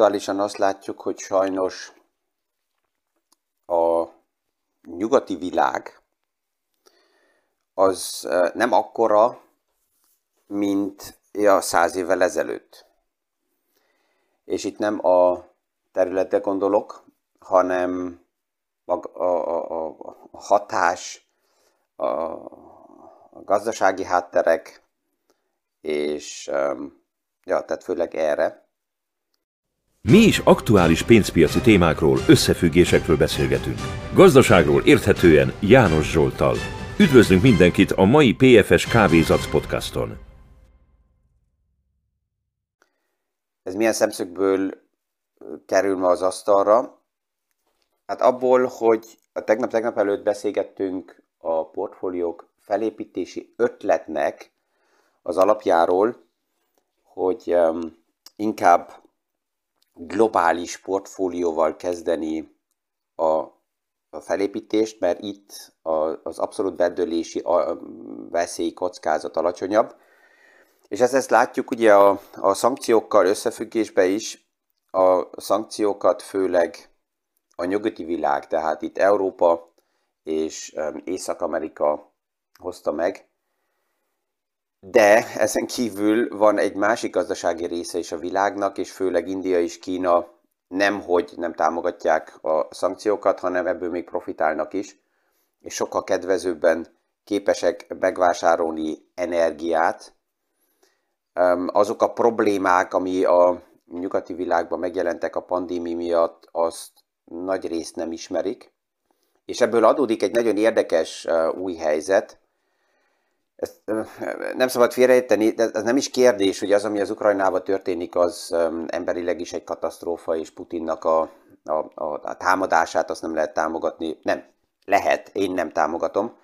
aktuálisan azt látjuk, hogy sajnos a nyugati világ az nem akkora, mint ja, száz évvel ezelőtt. És itt nem a területre gondolok, hanem a, a, a, a hatás, a, a gazdasági hátterek, és ja, tehát főleg erre. Mi is aktuális pénzpiaci témákról, összefüggésekről beszélgetünk. Gazdaságról érthetően János Zsoltal. Üdvözlünk mindenkit a mai PFS Kávézac podcaston. Ez milyen szemszögből kerül ma az asztalra? Hát abból, hogy a tegnap-tegnap előtt beszélgettünk a portfóliók felépítési ötletnek az alapjáról, hogy um, inkább globális portfólióval kezdeni a, a felépítést, mert itt a, az abszolút bedőlési a, veszély kockázat alacsonyabb. És ezt, ezt látjuk ugye a, a szankciókkal összefüggésbe is, a szankciókat főleg a nyugati világ, tehát itt Európa és Észak-Amerika hozta meg, de ezen kívül van egy másik gazdasági része is a világnak, és főleg India és Kína nem hogy nem támogatják a szankciókat, hanem ebből még profitálnak is, és sokkal kedvezőbben képesek megvásárolni energiát. Azok a problémák, ami a nyugati világban megjelentek a pandémia miatt, azt nagy részt nem ismerik. És ebből adódik egy nagyon érdekes új helyzet, ezt nem szabad félreérteni, de ez nem is kérdés, hogy az, ami az Ukrajnában történik, az emberileg is egy katasztrófa, és Putinnak a, a, a, a támadását azt nem lehet támogatni. Nem, lehet, én nem támogatom.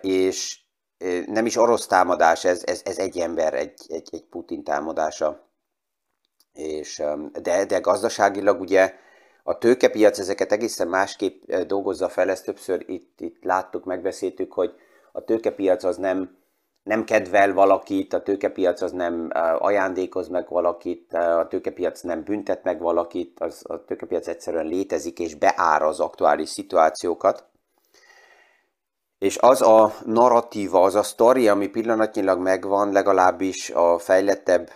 És nem is orosz támadás, ez, ez, ez egy ember, egy, egy, egy Putin támadása. És, de, de gazdaságilag ugye a tőkepiac ezeket egészen másképp dolgozza fel, ezt többször itt, itt láttuk, megbeszéltük, hogy a tőkepiac az nem, nem kedvel valakit, a tőkepiac az nem ajándékoz meg valakit, a tőkepiac nem büntet meg valakit, az, a tőkepiac egyszerűen létezik és beára az aktuális szituációkat. És az a narratíva, az a sztori, ami pillanatnyilag megvan, legalábbis a fejlettebb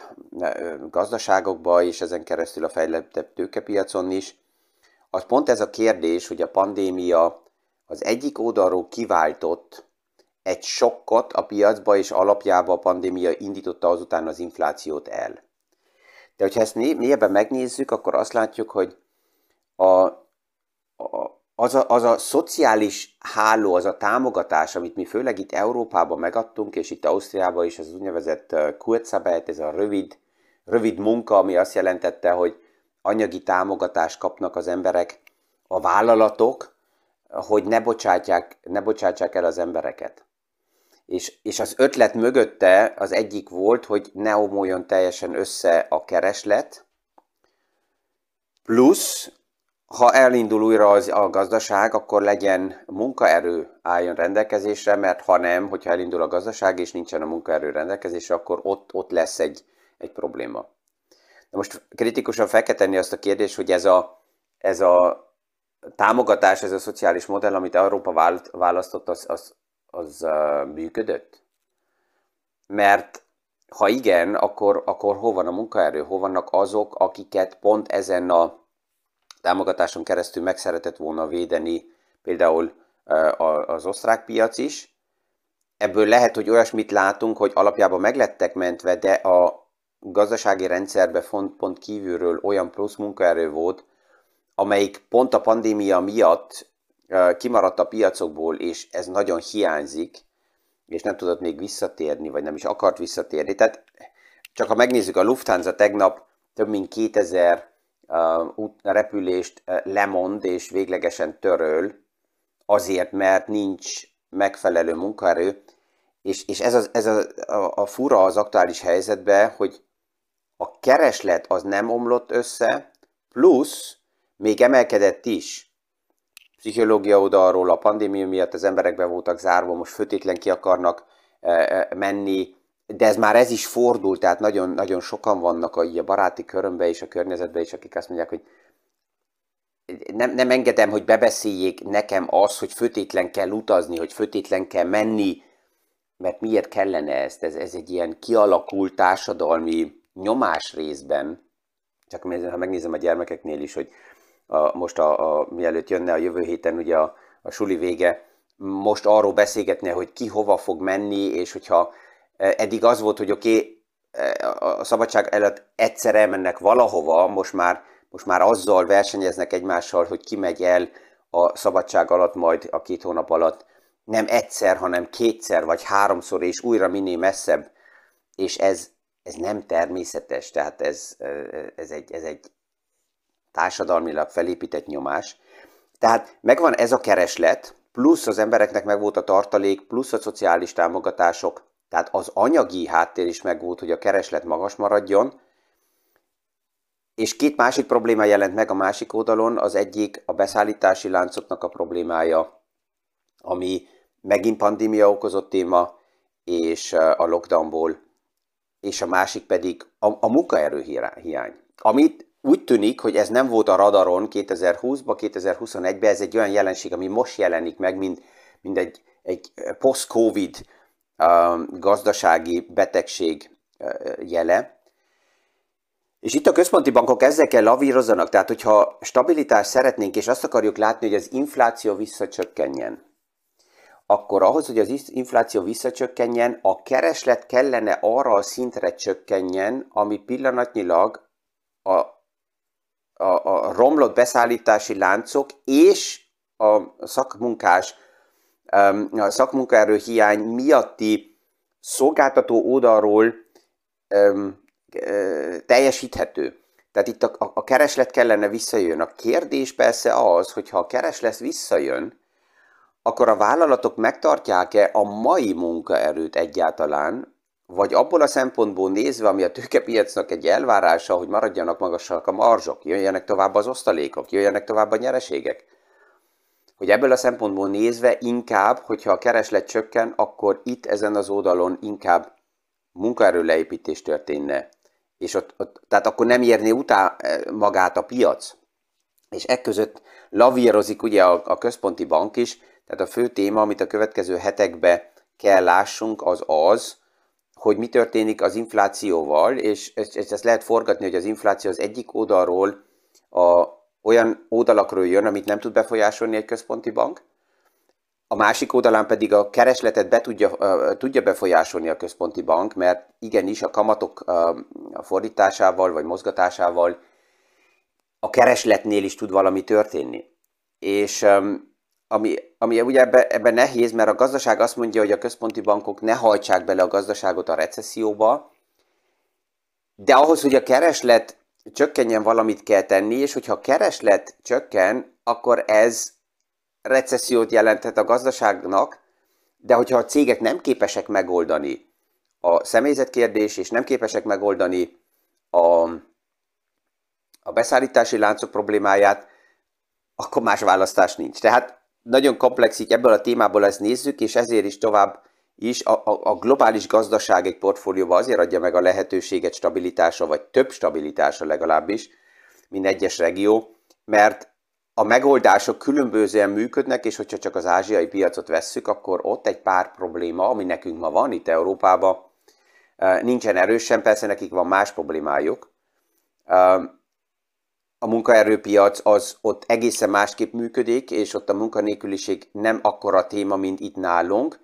gazdaságokban és ezen keresztül a fejlettebb tőkepiacon is, az pont ez a kérdés, hogy a pandémia az egyik oldalról kiváltott egy sokkot a piacba és alapjába a pandémia indította azután az inflációt el. De hogyha ezt mélyebben megnézzük, akkor azt látjuk, hogy a, a, az, a, az a szociális háló, az a támogatás, amit mi főleg itt Európában megadtunk, és itt Ausztriában is, az úgynevezett Kurzarbeit, ez a rövid, rövid munka, ami azt jelentette, hogy anyagi támogatást kapnak az emberek, a vállalatok, hogy ne bocsátják, ne bocsátják el az embereket. És, és az ötlet mögötte az egyik volt, hogy ne omoljon teljesen össze a kereslet, plusz, ha elindul újra az, a gazdaság, akkor legyen munkaerő álljon rendelkezésre, mert ha nem, hogyha elindul a gazdaság és nincsen a munkaerő rendelkezésre, akkor ott, ott lesz egy, egy probléma. De most kritikusan fel kell tenni azt a kérdést, hogy ez a, ez a támogatás, ez a szociális modell, amit Európa választott, az, az az működött? Mert ha igen, akkor, akkor hol van a munkaerő, hol vannak azok, akiket pont ezen a támogatáson keresztül meg szeretett volna védeni például az osztrák piac is. Ebből lehet, hogy olyasmit látunk, hogy alapjában meglettek mentve, de a gazdasági rendszerbe pont, pont kívülről olyan plusz munkaerő volt, amelyik pont a pandémia miatt kimaradt a piacokból, és ez nagyon hiányzik, és nem tudott még visszatérni, vagy nem is akart visszatérni. Tehát csak ha megnézzük a Lufthansa tegnap több mint 2000 uh, repülést lemond és véglegesen töröl, azért, mert nincs megfelelő munkaerő, és, és ez, az, ez a, a, a fura az aktuális helyzetben, hogy a kereslet az nem omlott össze, plusz még emelkedett is pszichológia oldalról a pandémia miatt az emberek be voltak zárva, most főtétlen ki akarnak e, e, menni, de ez már ez is fordul, tehát nagyon, nagyon sokan vannak a, a baráti körömben és a környezetben is, akik azt mondják, hogy nem, nem engedem, hogy bebeszéljék nekem az, hogy fötétlen kell utazni, hogy fötétlen kell menni, mert miért kellene ezt? Ez, ez egy ilyen kialakult társadalmi nyomás részben. Csak ha megnézem a gyermekeknél is, hogy a, most a, a, mielőtt jönne a jövő héten ugye a, a suli vége, most arról beszélgetne, hogy ki hova fog menni, és hogyha e, eddig az volt, hogy oké, okay, e, a szabadság előtt egyszer elmennek valahova, most már, most már azzal versenyeznek egymással, hogy ki megy el a szabadság alatt, majd a két hónap alatt. Nem egyszer, hanem kétszer vagy háromszor, és újra minél messzebb, és ez, ez nem természetes, tehát ez, ez, egy, ez egy társadalmilag felépített nyomás. Tehát megvan ez a kereslet, plusz az embereknek megvolt a tartalék, plusz a szociális támogatások, tehát az anyagi háttér is megvolt, hogy a kereslet magas maradjon, és két másik probléma jelent meg a másik oldalon, az egyik a beszállítási láncoknak a problémája, ami megint pandémia okozott téma, és a lockdownból, és a másik pedig a, a munkaerő hiány. Amit úgy tűnik, hogy ez nem volt a radaron 2020-ban, 2021-ben, ez egy olyan jelenség, ami most jelenik meg, mint, mint egy, egy post-covid uh, gazdasági betegség uh, jele. És itt a központi bankok ezzel kell lavírozzanak, tehát hogyha stabilitást szeretnénk, és azt akarjuk látni, hogy az infláció visszacsökkenjen, akkor ahhoz, hogy az infláció visszacsökkenjen, a kereslet kellene arra a szintre csökkenjen, ami pillanatnyilag a, a, a romlott beszállítási láncok és a szakmunkás, a szakmunkaerő hiány miatti szolgáltató oldalról teljesíthető. Tehát itt a, a kereslet kellene visszajön. A kérdés persze az, hogy ha a kereslet visszajön, akkor a vállalatok megtartják-e a mai munkaerőt egyáltalán, vagy abból a szempontból nézve, ami a tőkepiacnak egy elvárása, hogy maradjanak magasak a marzsok, jöjjenek tovább az osztalékok, jöjjenek tovább a nyereségek. Hogy ebből a szempontból nézve inkább, hogyha a kereslet csökken, akkor itt ezen az oldalon inkább munkaerő leépítés történne. És ott, ott, tehát akkor nem érné utá magát a piac. És ekközött lavírozik ugye a, a központi bank is, tehát a fő téma, amit a következő hetekben kell lássunk, az az, hogy mi történik az inflációval, és ezt, ezt lehet forgatni, hogy az infláció az egyik oldalról a, olyan oldalakról jön, amit nem tud befolyásolni egy központi bank, a másik oldalán pedig a keresletet be tudja, tudja befolyásolni a központi bank, mert igenis a kamatok fordításával vagy mozgatásával a keresletnél is tud valami történni. És ami, ami ugye ebben ebbe nehéz, mert a gazdaság azt mondja, hogy a központi bankok ne hajtsák bele a gazdaságot a recesszióba, de ahhoz, hogy a kereslet csökkenjen, valamit kell tenni, és hogyha a kereslet csökken, akkor ez recessziót jelenthet a gazdaságnak, de hogyha a cégek nem képesek megoldani a személyzetkérdés, és nem képesek megoldani a, a beszállítási láncok problémáját, akkor más választás nincs. Tehát nagyon komplex, így ebből a témából ezt nézzük, és ezért is tovább is a, a, a globális gazdaság egy portfólióban azért adja meg a lehetőséget stabilitásra, vagy több stabilitásra legalábbis, mint egyes regió, mert a megoldások különbözően működnek, és hogyha csak az ázsiai piacot vesszük, akkor ott egy pár probléma, ami nekünk ma van itt Európában, nincsen erősen, persze nekik van más problémájuk, a munkaerőpiac az ott egészen másképp működik, és ott a munkanélküliség nem akkora téma, mint itt nálunk.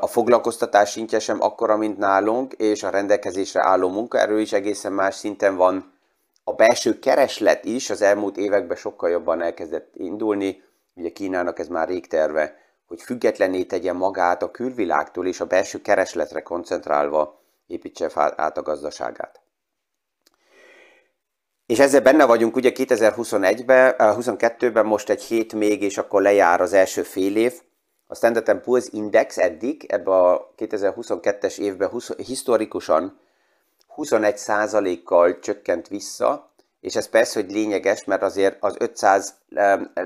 A foglalkoztatás szintje sem akkora, mint nálunk, és a rendelkezésre álló munkaerő is egészen más szinten van. A belső kereslet is az elmúlt években sokkal jobban elkezdett indulni. Ugye Kínának ez már rég terve, hogy függetlenné tegye magát a külvilágtól, és a belső keresletre koncentrálva építse át a gazdaságát. És ezzel benne vagyunk ugye 2021-ben, 22-ben most egy hét még, és akkor lejár az első fél év. A Standard Poor's Index eddig, ebbe a 2022-es évben historikusan 21%-kal csökkent vissza, és ez persze, hogy lényeges, mert azért az 500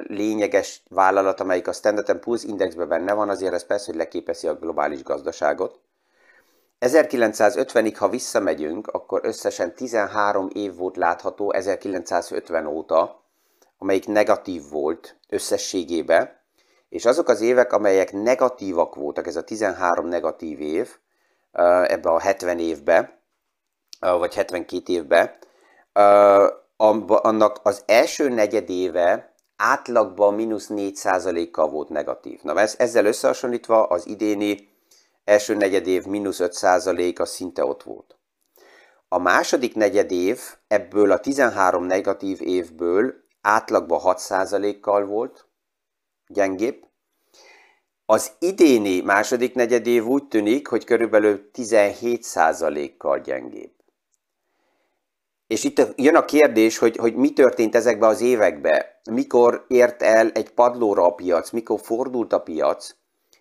lényeges vállalat, amelyik a Standard Poor's Indexben benne van, azért ez persze, hogy leképeszi a globális gazdaságot. 1950-ig, ha visszamegyünk, akkor összesen 13 év volt látható 1950 óta, amelyik negatív volt összességében, és azok az évek, amelyek negatívak voltak, ez a 13 negatív év, ebbe a 70 évbe, vagy 72 évbe, annak az első negyedéve átlagban mínusz 4%-kal volt negatív. Na ezzel összehasonlítva az idéni első negyedév mínusz 5% az szinte ott volt. A második negyedév ebből a 13 negatív évből átlagban 6%-kal volt gyengébb. Az idéni második negyedév úgy tűnik, hogy körülbelül 17%-kal gyengébb. És itt jön a kérdés, hogy, hogy mi történt ezekben az években, mikor ért el egy padlóra a piac, mikor fordult a piac,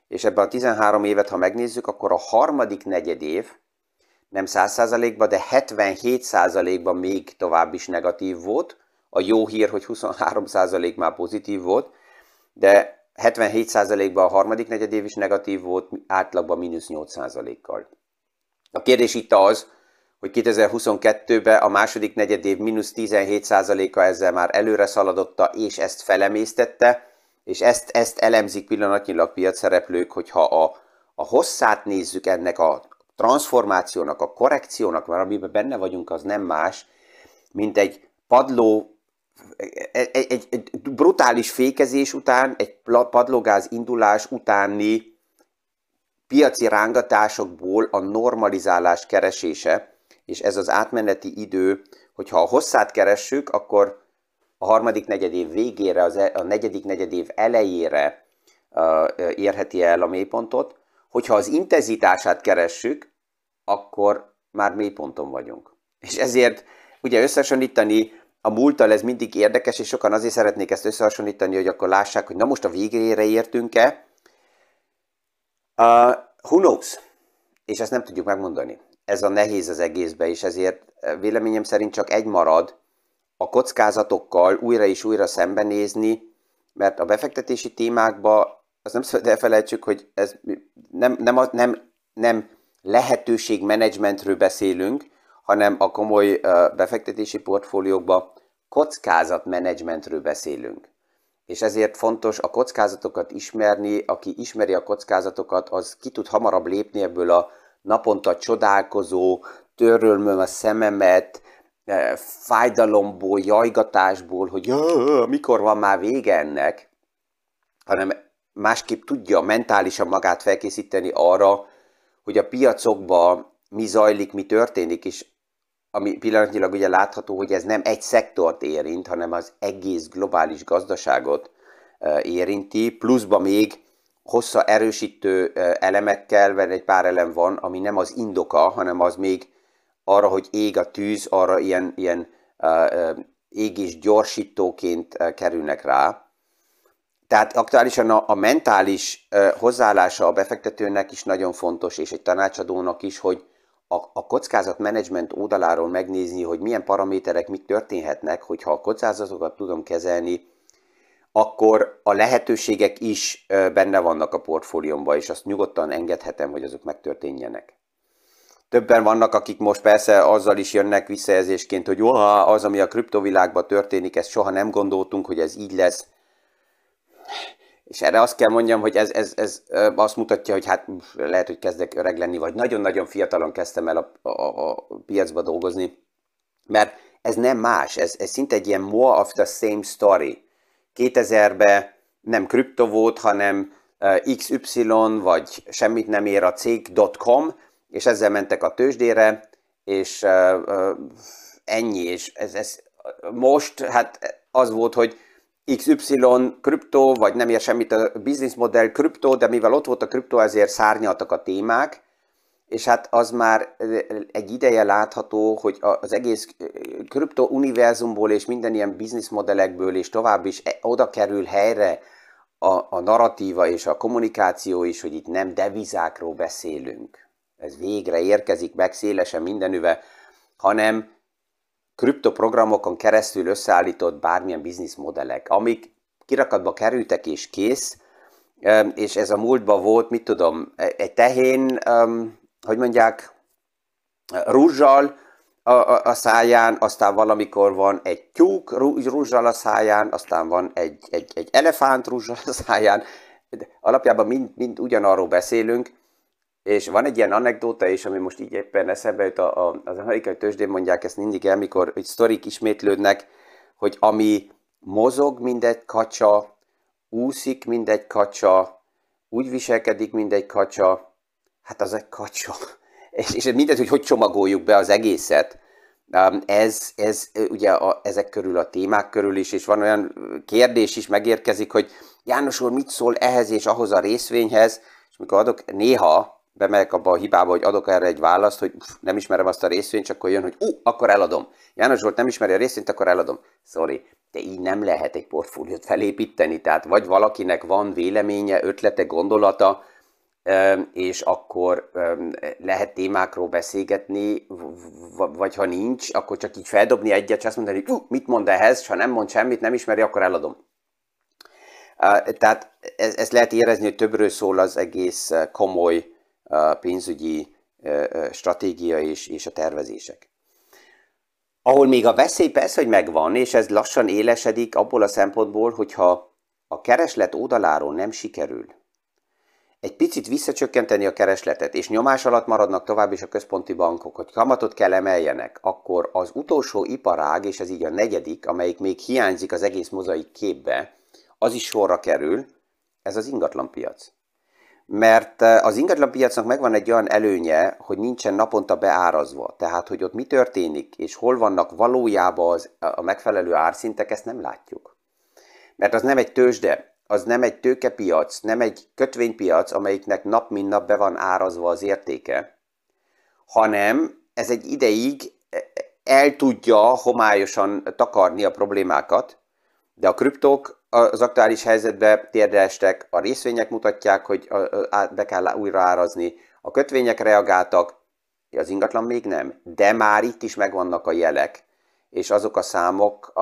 és ebben a 13 évet, ha megnézzük, akkor a harmadik negyed év nem 100%-ban, de 77%-ban még tovább is negatív volt. A jó hír, hogy 23% már pozitív volt, de 77%-ban a harmadik negyed év is negatív volt, átlagban mínusz 8%-kal. A kérdés itt az, hogy 2022-ben a második negyed év mínusz 17%-a ezzel már előre szaladotta, és ezt felemésztette, és ezt, ezt elemzik pillanatnyilag piacszereplők, hogyha a, a hosszát nézzük ennek a transformációnak, a korrekciónak, mert amiben benne vagyunk, az nem más, mint egy padló, egy, egy, egy brutális fékezés után, egy padlógáz indulás utáni piaci rángatásokból a normalizálás keresése, és ez az átmeneti idő, hogyha a hosszát keressük, akkor a harmadik negyedév végére, az e, a negyedik negyedév elejére érheti el a mélypontot. Hogyha az intenzitását keressük, akkor már mélyponton vagyunk. És ezért ugye összehasonlítani a múlttal ez mindig érdekes, és sokan azért szeretnék ezt összehasonlítani, hogy akkor lássák, hogy na most a végére értünk-e. Uh, who knows? És ezt nem tudjuk megmondani. Ez a nehéz az egészbe, és ezért véleményem szerint csak egy marad, a kockázatokkal újra és újra szembenézni, mert a befektetési témákban azt nem szabad elfelejtsük, hogy ez nem, nem, nem, nem lehetőségmenedzsmentről beszélünk, hanem a komoly befektetési portfóliókban kockázatmenedzsmentről beszélünk. És ezért fontos a kockázatokat ismerni, aki ismeri a kockázatokat, az ki tud hamarabb lépni ebből a naponta csodálkozó, törölmöm a szememet, fájdalomból, jajgatásból, hogy mikor van már vége ennek, hanem másképp tudja mentálisan magát felkészíteni arra, hogy a piacokban mi zajlik, mi történik, és ami pillanatnyilag ugye látható, hogy ez nem egy szektort érint, hanem az egész globális gazdaságot érinti, pluszba még hossza erősítő elemekkel, mert egy pár elem van, ami nem az indoka, hanem az még arra, hogy ég a tűz, arra ilyen, ilyen uh, égés gyorsítóként kerülnek rá. Tehát aktuálisan a, a mentális uh, hozzáállása a befektetőnek is nagyon fontos, és egy tanácsadónak is, hogy a, a kockázatmenedzsment oldaláról megnézni, hogy milyen paraméterek mik történhetnek, hogyha a kockázatokat tudom kezelni, akkor a lehetőségek is benne vannak a portfóliómban, és azt nyugodtan engedhetem, hogy azok megtörténjenek. Többen vannak, akik most persze azzal is jönnek visszajelzésként, hogy jó, az, ami a kriptovilágban történik, ezt soha nem gondoltunk, hogy ez így lesz. És erre azt kell mondjam, hogy ez, ez, ez azt mutatja, hogy hát lehet, hogy kezdek öreg lenni, vagy nagyon-nagyon fiatalon kezdtem el a, a, a piacba dolgozni, mert ez nem más, ez, ez szinte egy ilyen more of the same story. 2000-ben nem kripto volt, hanem XY, vagy semmit nem ér a cég.com, és ezzel mentek a tőzsdére, és ennyi, és ez, ez most hát az volt, hogy XY kriptó, vagy nem ér semmit a modell kriptó, de mivel ott volt a kriptó, ezért szárnyaltak a témák, és hát az már egy ideje látható, hogy az egész kripto univerzumból és minden ilyen modellekből és tovább is e, oda kerül helyre a, a narratíva és a kommunikáció is, hogy itt nem devizákról beszélünk, ez végre érkezik meg szélesen mindenüve, hanem kriptoprogramokon keresztül összeállított bármilyen bizniszmodellek, amik kirakatba kerültek és kész, és ez a múltban volt, mit tudom, egy tehén hogy mondják, rúzsal a, száján, aztán valamikor van egy tyúk rúzsal a száján, aztán van egy, egy, egy elefánt rúzsal a száján. Alapjában mind, mind ugyanarról beszélünk, és van egy ilyen anekdóta is, ami most így éppen eszembe jut, a, a, az amerikai tőzsdén mondják ezt mindig el, mikor egy sztorik ismétlődnek, hogy ami mozog, mint egy kacsa, úszik, mint egy kacsa, úgy viselkedik, mint egy kacsa, hát az egy kacsa. És, és mindegy, hogy hogy csomagoljuk be az egészet, ez, ez ugye a, ezek körül a témák körül is, és van olyan kérdés is megérkezik, hogy János úr mit szól ehhez és ahhoz a részvényhez, és mikor adok néha, bemegyek abba a hibába, hogy adok erre egy választ, hogy uff, nem ismerem azt a részvényt, akkor jön, hogy ú, uh, akkor eladom. János volt nem ismeri a részvényt, akkor eladom. Sorry, de így nem lehet egy portfóliót felépíteni, tehát vagy valakinek van véleménye, ötlete, gondolata, és akkor lehet témákról beszélgetni, vagy ha nincs, akkor csak így feldobni egyet, és azt mondani, hogy uh, mit mond ehhez, és ha nem mond semmit, nem ismeri, akkor eladom. Tehát ezt lehet érezni, hogy többről szól az egész komoly pénzügyi stratégia és, és a tervezések. Ahol még a veszély persze, hogy megvan, és ez lassan élesedik abból a szempontból, hogyha a kereslet oldaláról nem sikerül egy picit visszacsökkenteni a keresletet, és nyomás alatt maradnak tovább is a központi bankok, hogy kamatot kell emeljenek, akkor az utolsó iparág, és ez így a negyedik, amelyik még hiányzik az egész mozaik képbe, az is sorra kerül, ez az ingatlanpiac mert eh, az ingatlanpiacnak megvan egy olyan előnye, hogy nincsen naponta beárazva. Tehát, hogy ott mi történik, és hol vannak valójában az, a megfelelő árszintek, ezt nem látjuk. Mert az nem egy tőzsde, az nem egy tőkepiac, nem egy kötvénypiac, amelyiknek nap mint nap be van árazva az értéke, hanem ez egy ideig eh, el tudja homályosan takarni a problémákat, de a kriptók az aktuális helyzetbe térdre a részvények mutatják, hogy be kell újra árazni, a kötvények reagáltak, az ingatlan még nem, de már itt is megvannak a jelek, és azok a számok,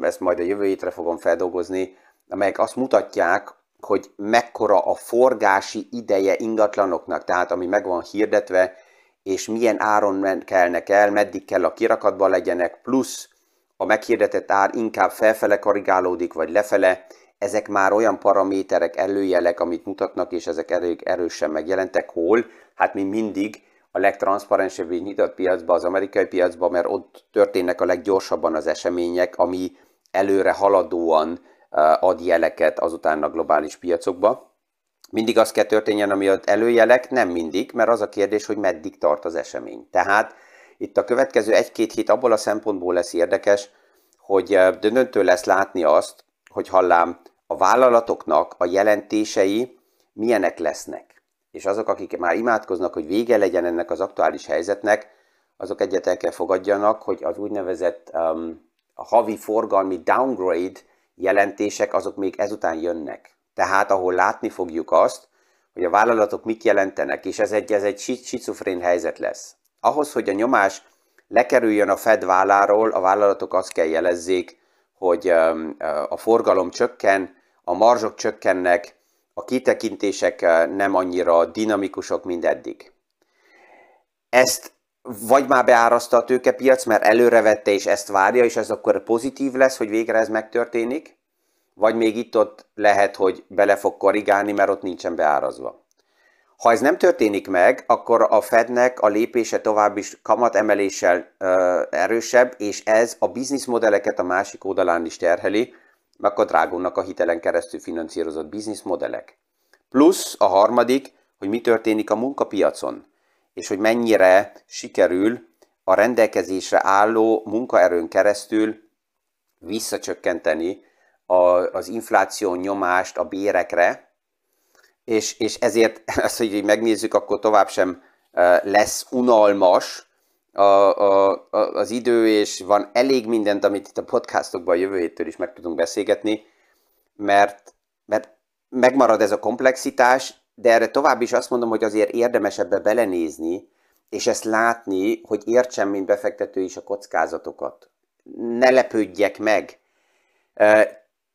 ezt majd a jövő hétre fogom feldolgozni, amelyek azt mutatják, hogy mekkora a forgási ideje ingatlanoknak, tehát ami meg van hirdetve, és milyen áron kellnek el, meddig kell a kirakatban legyenek, plusz a meghirdetett ár inkább felfele korrigálódik, vagy lefele, ezek már olyan paraméterek, előjelek, amit mutatnak, és ezek elég erősen megjelentek. Hol? Hát mi mindig a legtranszparensebb nyitott piacban, az amerikai piacban, mert ott történnek a leggyorsabban az események, ami előre haladóan ad jeleket azután a globális piacokba. Mindig az kell történjen, ami ad előjelek, nem mindig, mert az a kérdés, hogy meddig tart az esemény. Tehát itt a következő egy-két hét abból a szempontból lesz érdekes, hogy eh, döntő lesz látni azt, hogy hallám a vállalatoknak a jelentései milyenek lesznek. És azok, akik már imádkoznak, hogy vége legyen ennek az aktuális helyzetnek, azok egyet el kell fogadjanak, hogy az úgynevezett um, a havi forgalmi downgrade jelentések, azok még ezután jönnek. Tehát ahol látni fogjuk azt, hogy a vállalatok mit jelentenek, és ez egy, ez egy schizofrén helyzet lesz. Ahhoz, hogy a nyomás lekerüljön a Fed válláról, a vállalatok azt kell jelezzék, hogy a forgalom csökken, a marzsok csökkennek, a kitekintések nem annyira dinamikusok, mint eddig. Ezt vagy már beáraszta a tőkepiac, mert előrevette és ezt várja, és ez akkor pozitív lesz, hogy végre ez megtörténik, vagy még itt-ott lehet, hogy bele fog korrigálni, mert ott nincsen beárazva. Ha ez nem történik meg, akkor a Fednek a lépése tovább is kamatemeléssel ö, erősebb, és ez a bizniszmodelleket a másik oldalán is terheli, meg a drágónak a hitelen keresztül finanszírozott bizniszmodellek. Plusz a harmadik, hogy mi történik a munkapiacon, és hogy mennyire sikerül a rendelkezésre álló munkaerőn keresztül visszacsökkenteni a, az infláció nyomást a bérekre, és, és ezért azt, hogy megnézzük, akkor tovább sem lesz unalmas a, a, a, az idő, és van elég mindent, amit itt a podcastokban a jövő héttől is meg tudunk beszélgetni, mert, mert megmarad ez a komplexitás, de erre tovább is azt mondom, hogy azért érdemes ebbe belenézni, és ezt látni, hogy értsem, mint befektető is a kockázatokat. Ne lepődjek meg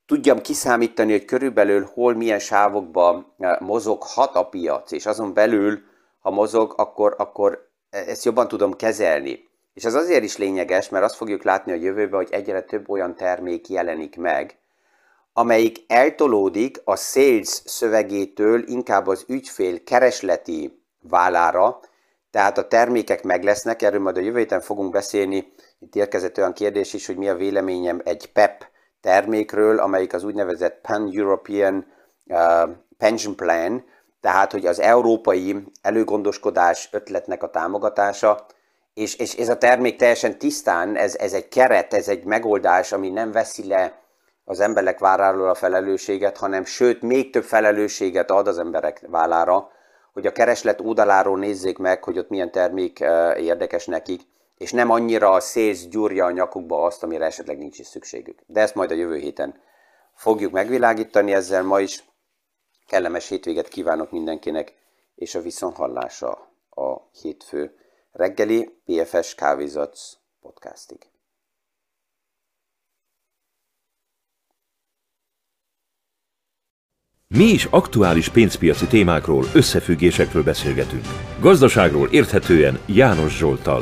tudjam kiszámítani, hogy körülbelül hol milyen sávokban eh, mozoghat a piac, és azon belül, ha mozog, akkor, akkor ezt jobban tudom kezelni. És ez azért is lényeges, mert azt fogjuk látni a jövőben, hogy egyre több olyan termék jelenik meg, amelyik eltolódik a sales szövegétől inkább az ügyfél keresleti vállára, tehát a termékek meg lesznek, erről majd a jövő héten fogunk beszélni. Itt érkezett olyan kérdés is, hogy mi a véleményem egy PEP termékről, amelyik az úgynevezett Pan-European uh, Pension Plan, tehát hogy az európai előgondoskodás ötletnek a támogatása, és, és ez a termék teljesen tisztán, ez, ez egy keret, ez egy megoldás, ami nem veszi le az emberek váráról a felelősséget, hanem sőt, még több felelősséget ad az emberek vállára, hogy a kereslet oldaláról nézzék meg, hogy ott milyen termék érdekes nekik, és nem annyira a szész gyúrja a nyakukba azt, amire esetleg nincs is szükségük. De ezt majd a jövő héten fogjuk megvilágítani ezzel ma is. Kellemes hétvéget kívánok mindenkinek, és a viszonhallása a hétfő reggeli PFS Kávézatsz podcastig. Mi is aktuális pénzpiaci témákról, összefüggésekről beszélgetünk. Gazdaságról érthetően János Zsoltal.